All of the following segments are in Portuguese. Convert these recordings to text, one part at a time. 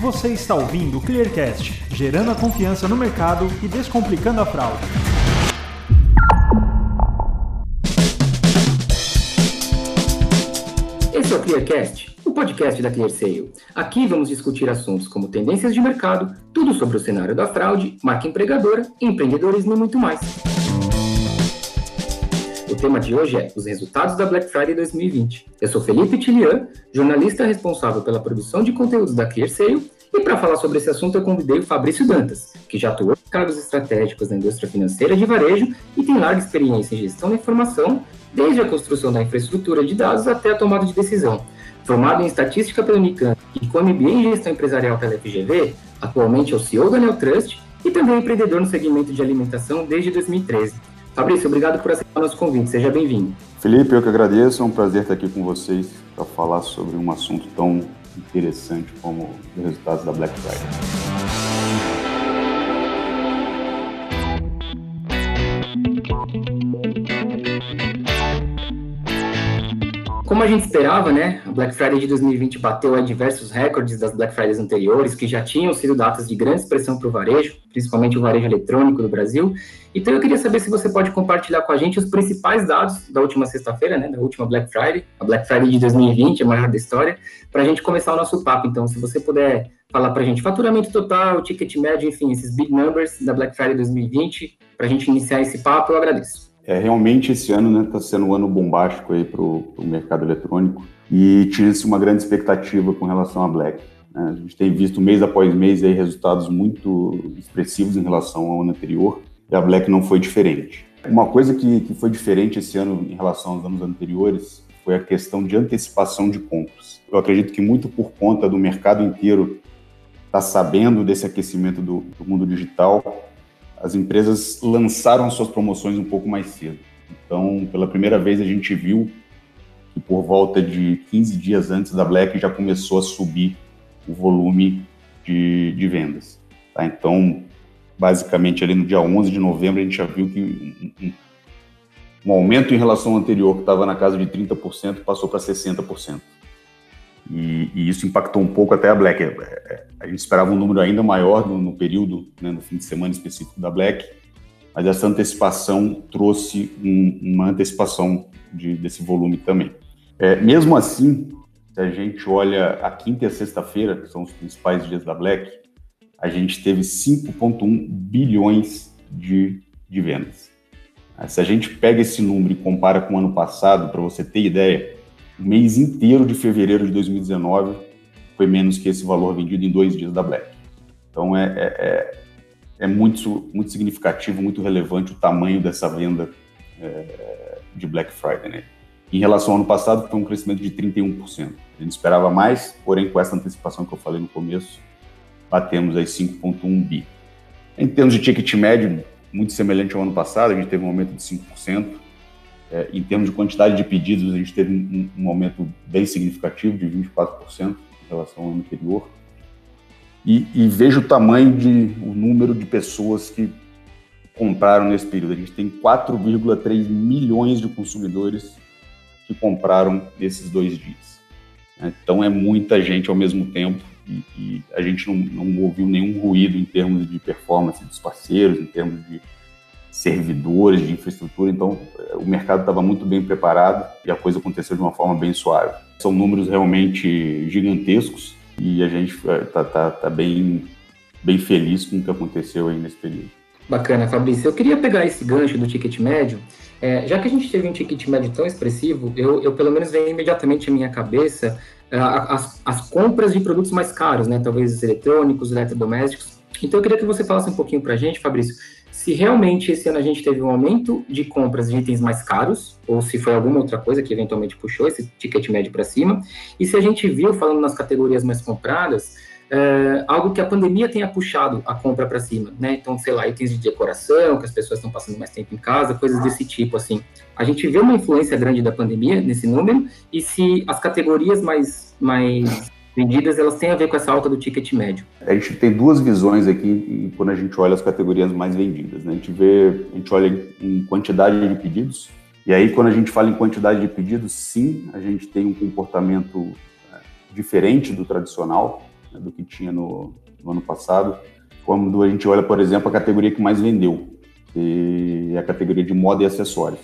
Você está ouvindo o Clearcast, gerando a confiança no mercado e descomplicando a fraude. Esse é o Clearcast, o podcast da ClearSale. Aqui vamos discutir assuntos como tendências de mercado, tudo sobre o cenário da fraude, marca empregadora, empreendedorismo e muito mais. Tema de hoje é os resultados da Black Friday 2020. Eu sou Felipe Tilian, jornalista responsável pela produção de conteúdos da ClearSale, e para falar sobre esse assunto eu convidei o Fabrício Dantas, que já atuou em cargos estratégicos na indústria financeira de varejo e tem larga experiência em gestão da informação, desde a construção da infraestrutura de dados até a tomada de decisão. Formado em estatística pela Unicamp e com MBA em gestão empresarial pela FGV, atualmente é o CEO da Neotrust e também empreendedor no segmento de alimentação desde 2013. Fabrício, obrigado por aceitar o nosso convite. Seja bem-vindo. Felipe, eu que agradeço. É um prazer estar aqui com vocês para falar sobre um assunto tão interessante como os resultados da Black Friday. Como a gente esperava, né, a Black Friday de 2020 bateu aí diversos recordes das Black Fridays anteriores, que já tinham sido datas de grande expressão para o varejo, principalmente o varejo eletrônico do Brasil. Então eu queria saber se você pode compartilhar com a gente os principais dados da última sexta-feira, né, da última Black Friday, a Black Friday de 2020, a maior da história, para a gente começar o nosso papo. Então, se você puder falar para a gente faturamento total, ticket médio, enfim, esses big numbers da Black Friday 2020, para a gente iniciar esse papo, eu agradeço. É, realmente esse ano está né, sendo um ano bombástico para o mercado eletrônico e tinha-se uma grande expectativa com relação à Black. Né? A gente tem visto mês após mês aí resultados muito expressivos em relação ao ano anterior e a Black não foi diferente. Uma coisa que, que foi diferente esse ano em relação aos anos anteriores foi a questão de antecipação de compras. Eu acredito que muito por conta do mercado inteiro estar tá sabendo desse aquecimento do, do mundo digital, as empresas lançaram suas promoções um pouco mais cedo. Então, pela primeira vez, a gente viu que por volta de 15 dias antes da Black já começou a subir o volume de, de vendas. Tá? Então, basicamente, ali no dia 11 de novembro, a gente já viu que um, um, um aumento em relação ao anterior, que estava na casa de 30%, passou para 60%. E, e, isso impactou um pouco até a Black. É, é, a gente esperava um número ainda maior no, no período, né, no fim de semana específico da Black, mas essa antecipação trouxe um, uma antecipação de, desse volume também. É, mesmo assim, se a gente olha a quinta e a sexta-feira, que são os principais dias da Black, a gente teve 5,1 bilhões de, de vendas. Se a gente pega esse número e compara com o ano passado, para você ter ideia, o mês inteiro de fevereiro de 2019 foi menos que esse valor vendido em dois dias da Black. Então é, é, é, é muito, muito significativo, muito relevante o tamanho dessa venda é, de Black Friday. Né? Em relação ao ano passado, foi um crescimento de 31%. A gente esperava mais, porém, com essa antecipação que eu falei no começo, batemos aí 5,1 bi. Em termos de ticket médio, muito semelhante ao ano passado, a gente teve um aumento de 5%. É, em termos de quantidade de pedidos, a gente teve um, um aumento bem significativo, de 24% em relação ao ano anterior. E, e, vejo o tamanho de o número de pessoas que compraram nesse período. A gente tem 4,3 milhões de consumidores que compraram nesses dois dias. Então é muita gente ao mesmo tempo e, e a gente não, não ouviu nenhum ruído em termos de performance dos parceiros, em termos de servidores, de infraestrutura, então eh, o mercado estava muito bem preparado e a coisa aconteceu de uma forma bem suave. São números realmente gigantescos e a gente está eh, tá, tá bem, bem feliz com o que aconteceu aí nesse período. Bacana, Fabrício. Eu queria pegar esse gancho do ticket médio. É, já que a gente teve um ticket médio tão expressivo, eu, eu pelo menos veio imediatamente à minha cabeça as, as compras de produtos mais caros, né? Talvez os eletrônicos, eletrodomésticos. Então eu queria que você falasse um pouquinho para a gente, Fabrício, se realmente esse ano a gente teve um aumento de compras de itens mais caros, ou se foi alguma outra coisa que eventualmente puxou esse ticket médio para cima, e se a gente viu, falando nas categorias mais compradas, é, algo que a pandemia tenha puxado a compra para cima, né? Então, sei lá, itens de decoração, que as pessoas estão passando mais tempo em casa, coisas desse tipo, assim. A gente vê uma influência grande da pandemia nesse número, e se as categorias mais, mais vendidas, elas têm a ver com essa alta do ticket médio. A gente tem duas visões aqui quando a gente olha as categorias mais vendidas. Né? A gente vê, a gente olha em quantidade de pedidos, e aí quando a gente fala em quantidade de pedidos, sim, a gente tem um comportamento é, diferente do tradicional. do que tinha no, no ano passado. Quando a gente olha, por exemplo, a categoria que mais vendeu, que é a categoria de moda e acessórios.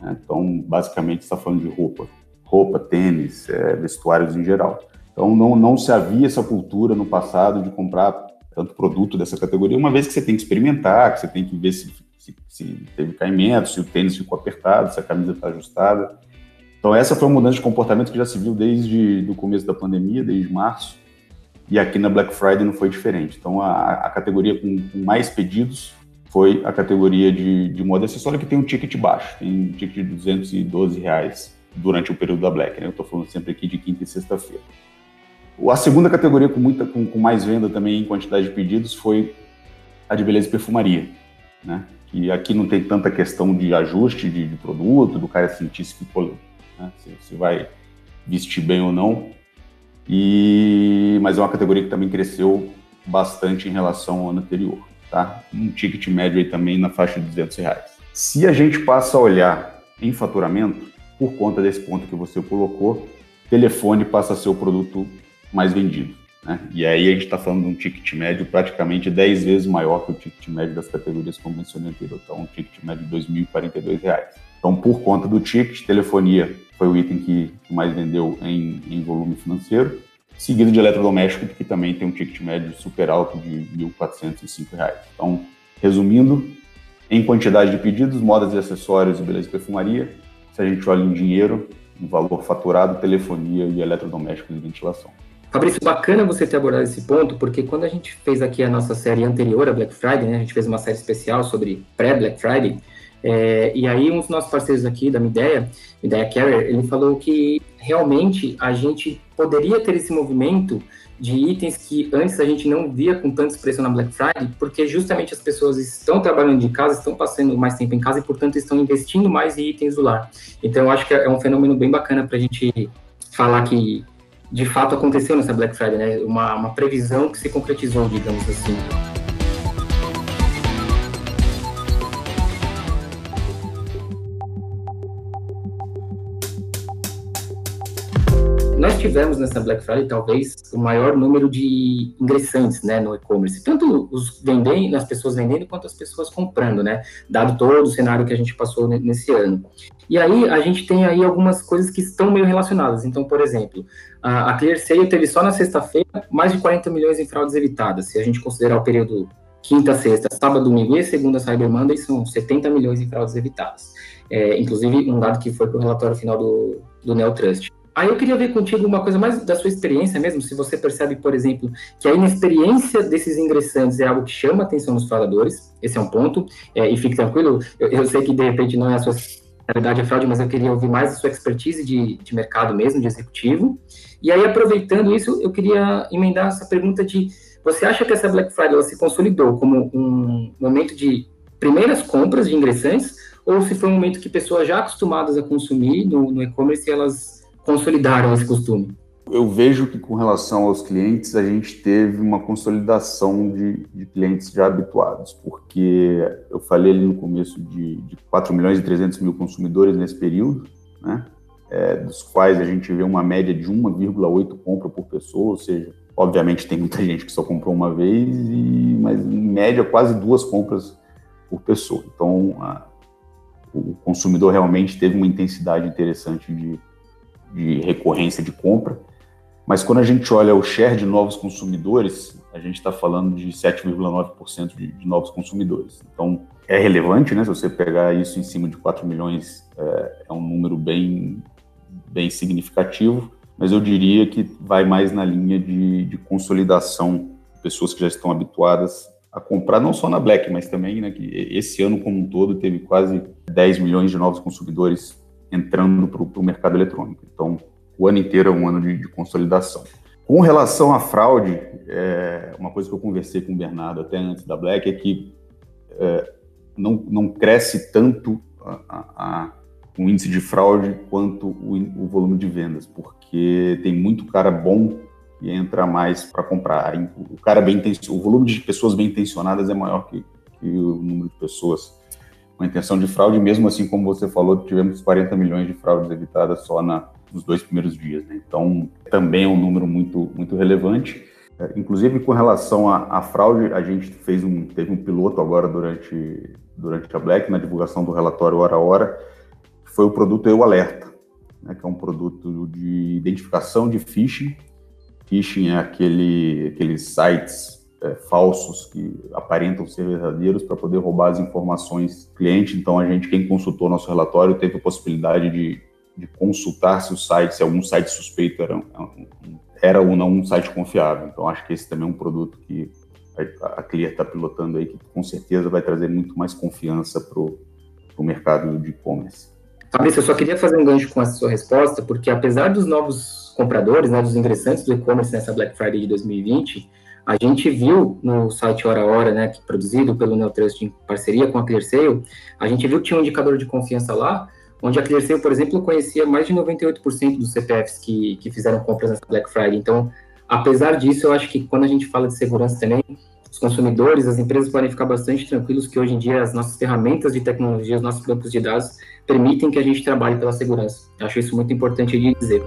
Né? Então, basicamente, está falando de roupa, roupa, tênis, é, vestuários em geral. Então, não, não se havia essa cultura no passado de comprar tanto produto dessa categoria, uma vez que você tem que experimentar, que você tem que ver se, se, se teve caimento, se o tênis ficou apertado, se a camisa está ajustada. Então, essa foi uma mudança de comportamento que já se viu desde o começo da pandemia, desde março, e aqui na Black Friday não foi diferente. Então, a, a categoria com, com, mais pedidos foi a categoria de, de moda acessória, que tem um ticket baixo, tem um ticket de 212 reais durante o período da Black. Né? Eu estou falando sempre aqui de quinta e sexta-feira. A segunda categoria com, muita, com, com, mais venda também em quantidade de pedidos foi a de beleza e perfumaria, né? Que aqui não tem tanta questão de ajuste de, de produto, do cara sentir se, né? se, se vai vestir bem ou não. E, mas é uma categoria que também cresceu bastante em relação ao ano anterior, tá? Um ticket médio aí também na faixa de 200 reais. Se a gente passa a olhar em faturamento, por conta desse ponto que você colocou, telefone passa a ser o produto mais vendido. Né? E aí a gente está falando de um ticket médio praticamente 10 vezes maior que o ticket médio das categorias como mencionei anterior. Então, um ticket médio de R$ 2.042. Então, por conta do ticket, telefonia foi o item que mais vendeu em, em volume financeiro, seguido de eletrodoméstico, que também tem um ticket médio super alto de R$ 1.405. Então, resumindo, em quantidade de pedidos, modas e acessórios e beleza e perfumaria, se a gente olha em dinheiro, em valor faturado, telefonia e eletrodomésticos e ventilação. Fabrício, bacana você ter abordado esse ponto, porque quando a gente fez aqui a nossa série anterior a Black Friday, né, a gente fez uma série especial sobre pré-Black Friday, é, e aí um dos nossos parceiros aqui da Mideia, Mideia Carrier, ele falou que realmente a gente poderia ter esse movimento de itens que antes a gente não via com tanta expressão na Black Friday, porque justamente as pessoas estão trabalhando de casa, estão passando mais tempo em casa e, portanto, estão investindo mais em itens do lar. Então, eu acho que é um fenômeno bem bacana para a gente falar que de fato aconteceu nessa Black Friday, né? Uma, uma previsão que se concretizou, digamos assim. Tivemos nessa Black Friday talvez o maior número de ingressantes, né, no e-commerce, tanto os vendendo, as pessoas vendendo quanto as pessoas comprando, né, dado todo o cenário que a gente passou nesse ano. E aí a gente tem aí algumas coisas que estão meio relacionadas. Então, por exemplo, a, ClearSale teve só na sexta-feira mais de 40 milhões em fraudes evitadas, se a gente considerar o período quinta, sexta, sábado, domingo e segunda Cyber Monday são 70 milhões em fraudes evitadas. É, inclusive, um dado que foi para o relatório final do, do Neotrust. Aí eu queria ver contigo uma coisa mais da sua experiência mesmo, se você percebe, por exemplo, que a inexperiência desses ingressantes é algo que chama a atenção dos fraudadores, esse é um ponto, é, e fique tranquilo, eu, eu, sei que de repente não é a sua realidade a fraude, mas eu queria ouvir mais a sua expertise de, de mercado mesmo, de executivo. E aí, aproveitando isso, eu queria emendar essa pergunta de, você acha que essa Black Friday se consolidou como um momento de primeiras compras de ingressantes, ou se foi um momento que pessoas já acostumadas a consumir no, no e-commerce, elas consolidaram esse costume? Eu vejo que com relação aos clientes, a gente teve uma consolidação de, de clientes já habituados, porque eu falei ali no começo de, de 4 milhões e 300 mil consumidores nesse período, né? É, dos quais a gente vê uma média de 1,8 compra por pessoa, ou seja, obviamente tem muita gente que só comprou uma vez, e, mas em média quase duas compras por pessoa. Então, a, o consumidor realmente teve uma intensidade interessante de, de recorrência de compra. Mas quando a gente olha o share de novos consumidores, a gente está falando de 7,9% de, de novos consumidores. Então, é relevante, né? Se você pegar isso em cima de 4 milhões, é, é um número bem, bem significativo, mas eu diria que vai mais na linha de, de consolidação, pessoas que já estão habituadas a comprar, não só na Black, mas também, né, que esse ano como um todo teve quase 10 milhões de novos consumidores entrando para o mercado eletrônico. Então, o ano inteiro é um ano de, de consolidação. Com relação à fraude, é, uma coisa que eu conversei com o Bernardo até antes da Black é que é, não, não cresce tanto a, a, a, o índice de fraude quanto o, o, volume de vendas, porque tem muito cara bom que entra mais para comprar. O cara bem o volume de pessoas bem intencionadas é maior que, que o número de pessoas uma intenção de fraude, mesmo assim, como você falou, tivemos 40 milhões de fraudes evitadas só na, nos dois primeiros dias. Né? Então, também é um número muito, muito relevante. É, inclusive, com relação à, fraude, a gente fez um, teve um piloto agora durante, durante a Black, na divulgação do relatório Hora a Hora, que foi o produto Eu Alerta, né, que é um produto de identificação de phishing. Phishing é aquele, aqueles sites é, falsos que aparentam ser verdadeiros para poder roubar as informações do cliente. Então, a gente, quem consultou nosso relatório, teve a possibilidade de, de consultar se o site, se algum site suspeito era, era ou não um site confiável. Então, acho que esse também é um produto que a Clear está pilotando aí, que com certeza vai trazer muito mais confiança para o mercado de e-commerce. Fabrício, eu só queria fazer um gancho com a sua resposta, porque apesar dos novos compradores, né, dos ingressantes do e-commerce nessa Black Friday de 2020, a gente viu no site Hora a Hora, né, que é produzido pelo Neotrust em parceria com a ClearSale, a gente viu que tinha um indicador de confiança lá, onde a ClearSale, por exemplo, conhecia mais de 98% dos CPFs que, que fizeram compras nessa Black Friday. Então, apesar disso, eu acho que quando a gente fala de segurança também, os consumidores, as empresas podem ficar bastante tranquilos que hoje em dia as nossas ferramentas de tecnologia, os nossos bancos de dados permitem que a gente trabalhe pela segurança. Eu acho isso muito importante de dizer.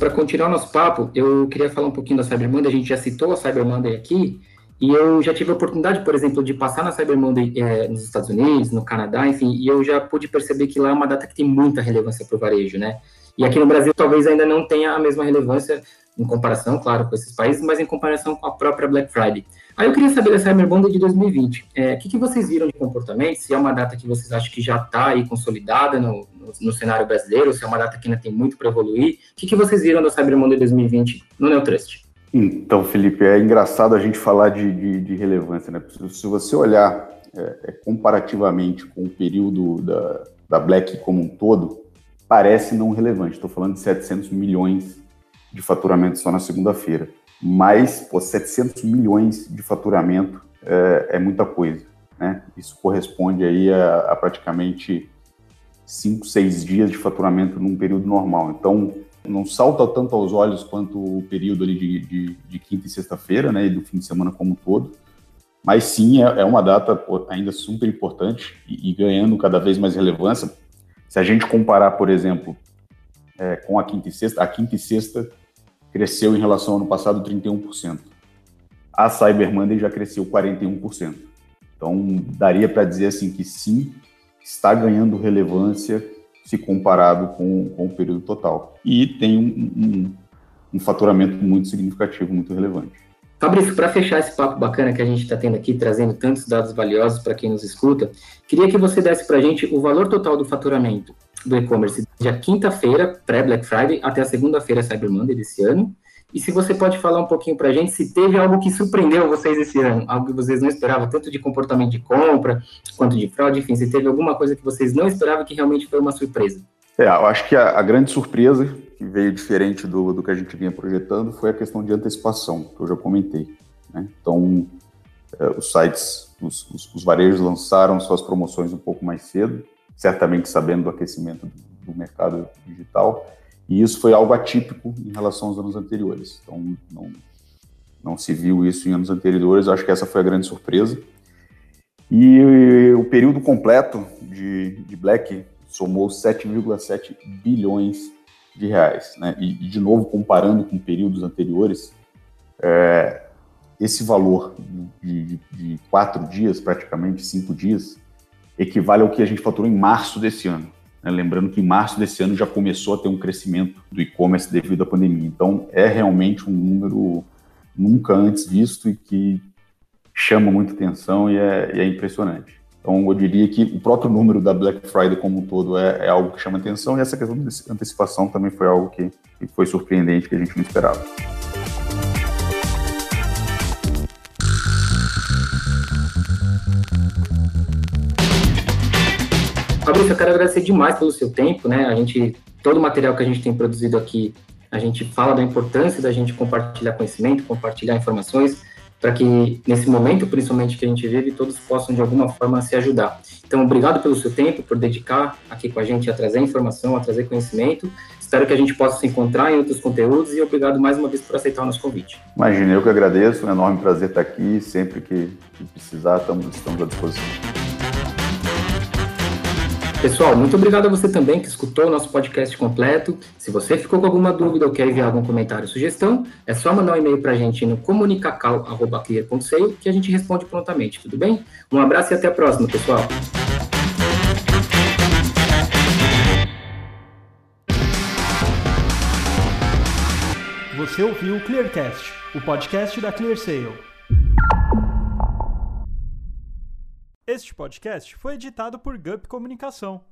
Para continuar nosso papo, eu queria falar um pouquinho da Cyber Monday. A gente já citou a Cyber Monday aqui, e eu já tive a oportunidade, por exemplo, de passar na Cyber Monday é, nos Estados Unidos, no Canadá, enfim, e eu já pude perceber que lá é uma data que tem muita relevância para o varejo, né? E aqui no Brasil talvez ainda não tenha a mesma relevância em comparação, claro, com esses países, mas em comparação com a própria Black Friday. Aí eu queria saber da Cyber Monday de 2020. É, o que, que, vocês viram de comportamento? Se é uma data que vocês acham que já está aí consolidada no, no, no, cenário brasileiro, se é uma data que ainda tem muito para evoluir. O que, que, vocês viram da Cyber Monday 2020 no Neotrust? Então, Felipe, é engraçado a gente falar de, de, de relevância, né? Se você olhar é, é, comparativamente com o período da, da Black como um todo, parece não relevante. Estou falando de 700 milhões de faturamento só na segunda-feira mas pô, 700 milhões de faturamento é, é muita coisa. Né? Isso corresponde aí a, a praticamente 5, 6 dias de faturamento num período normal. Então, não salta tanto aos olhos quanto o período ali de, de, de quinta e sexta-feira, né, e do fim de semana como um todo, mas sim, é, é uma data ainda super importante e, e, ganhando cada vez mais relevância. Se a gente comparar, por exemplo, é, com a quinta e sexta, a quinta e sexta cresceu em relação ao ano passado 31%. A Cyber Monday já cresceu 41%. Então, daria para dizer assim que sim, está ganhando relevância se comparado com, com o período total. E tem um, um, um faturamento muito significativo, muito relevante. Fabrício, para fechar esse papo bacana que a gente está tendo aqui, trazendo tantos dados valiosos para quem nos escuta, queria que você desse para a gente o valor total do faturamento do e-commerce dia quinta-feira, pré-Black Friday, até a segunda-feira, Cyber Monday desse ano. E se você pode falar um pouquinho para a gente se teve algo que surpreendeu vocês esse ano, algo que vocês não esperavam, tanto de comportamento de compra quanto de fraude, enfim, se teve alguma coisa que vocês não esperavam que realmente foi uma surpresa. É, eu acho que a, a grande surpresa, que veio diferente do, do que a gente vinha projetando, foi a questão de antecipação, que eu já comentei. Né? Então, é, os sites, os, os, os varejos lançaram suas promoções um pouco mais cedo, certamente sabendo do aquecimento do mercado digital, e isso foi algo atípico em relação aos anos anteriores. Então, não, não se viu isso em anos anteriores, acho que essa foi a grande surpresa. E o período completo de, de Black somou 7,7 bilhões de reais. Né? E, de novo, comparando com períodos anteriores, é, esse valor de, de, de, quatro dias, praticamente cinco dias, equivale ao que a gente faturou em março desse ano. Né? Lembrando que em março desse ano já começou a ter um crescimento do e-commerce devido à pandemia. Então, é realmente um número nunca antes visto e que chama muita atenção e é, e é impressionante. Então, eu diria que o próprio número da Black Friday como um todo é, é algo que chama atenção e essa questão de antecipação também foi algo que, que foi surpreendente, que a gente não esperava. Fabrício, eu quero agradecer demais pelo seu tempo, né? A gente, todo o material que a gente tem produzido aqui, a gente fala da importância da gente compartilhar conhecimento, compartilhar informações, para que nesse momento, principalmente que a gente vive, todos possam de alguma forma se ajudar. Então, obrigado pelo seu tempo, por dedicar aqui com a gente a trazer informação, a trazer conhecimento. Espero que a gente possa se encontrar em outros conteúdos e obrigado mais uma vez por aceitar o nosso convite. Imagina, eu que agradeço, é um enorme prazer estar aqui. Sempre que precisar, estamos, estamos à disposição. Pessoal, muito obrigado a você também que escutou o nosso podcast completo. Se você ficou com alguma dúvida ou quer enviar algum comentário ou sugestão, é só mandar um e-mail para a gente no comunicacal.clear.seio que a gente responde prontamente, tudo bem? Um abraço e até a próxima, pessoal. Você ouviu o Clearcast, o podcast da ClearSale. Este podcast foi editado por Gup Comunicação.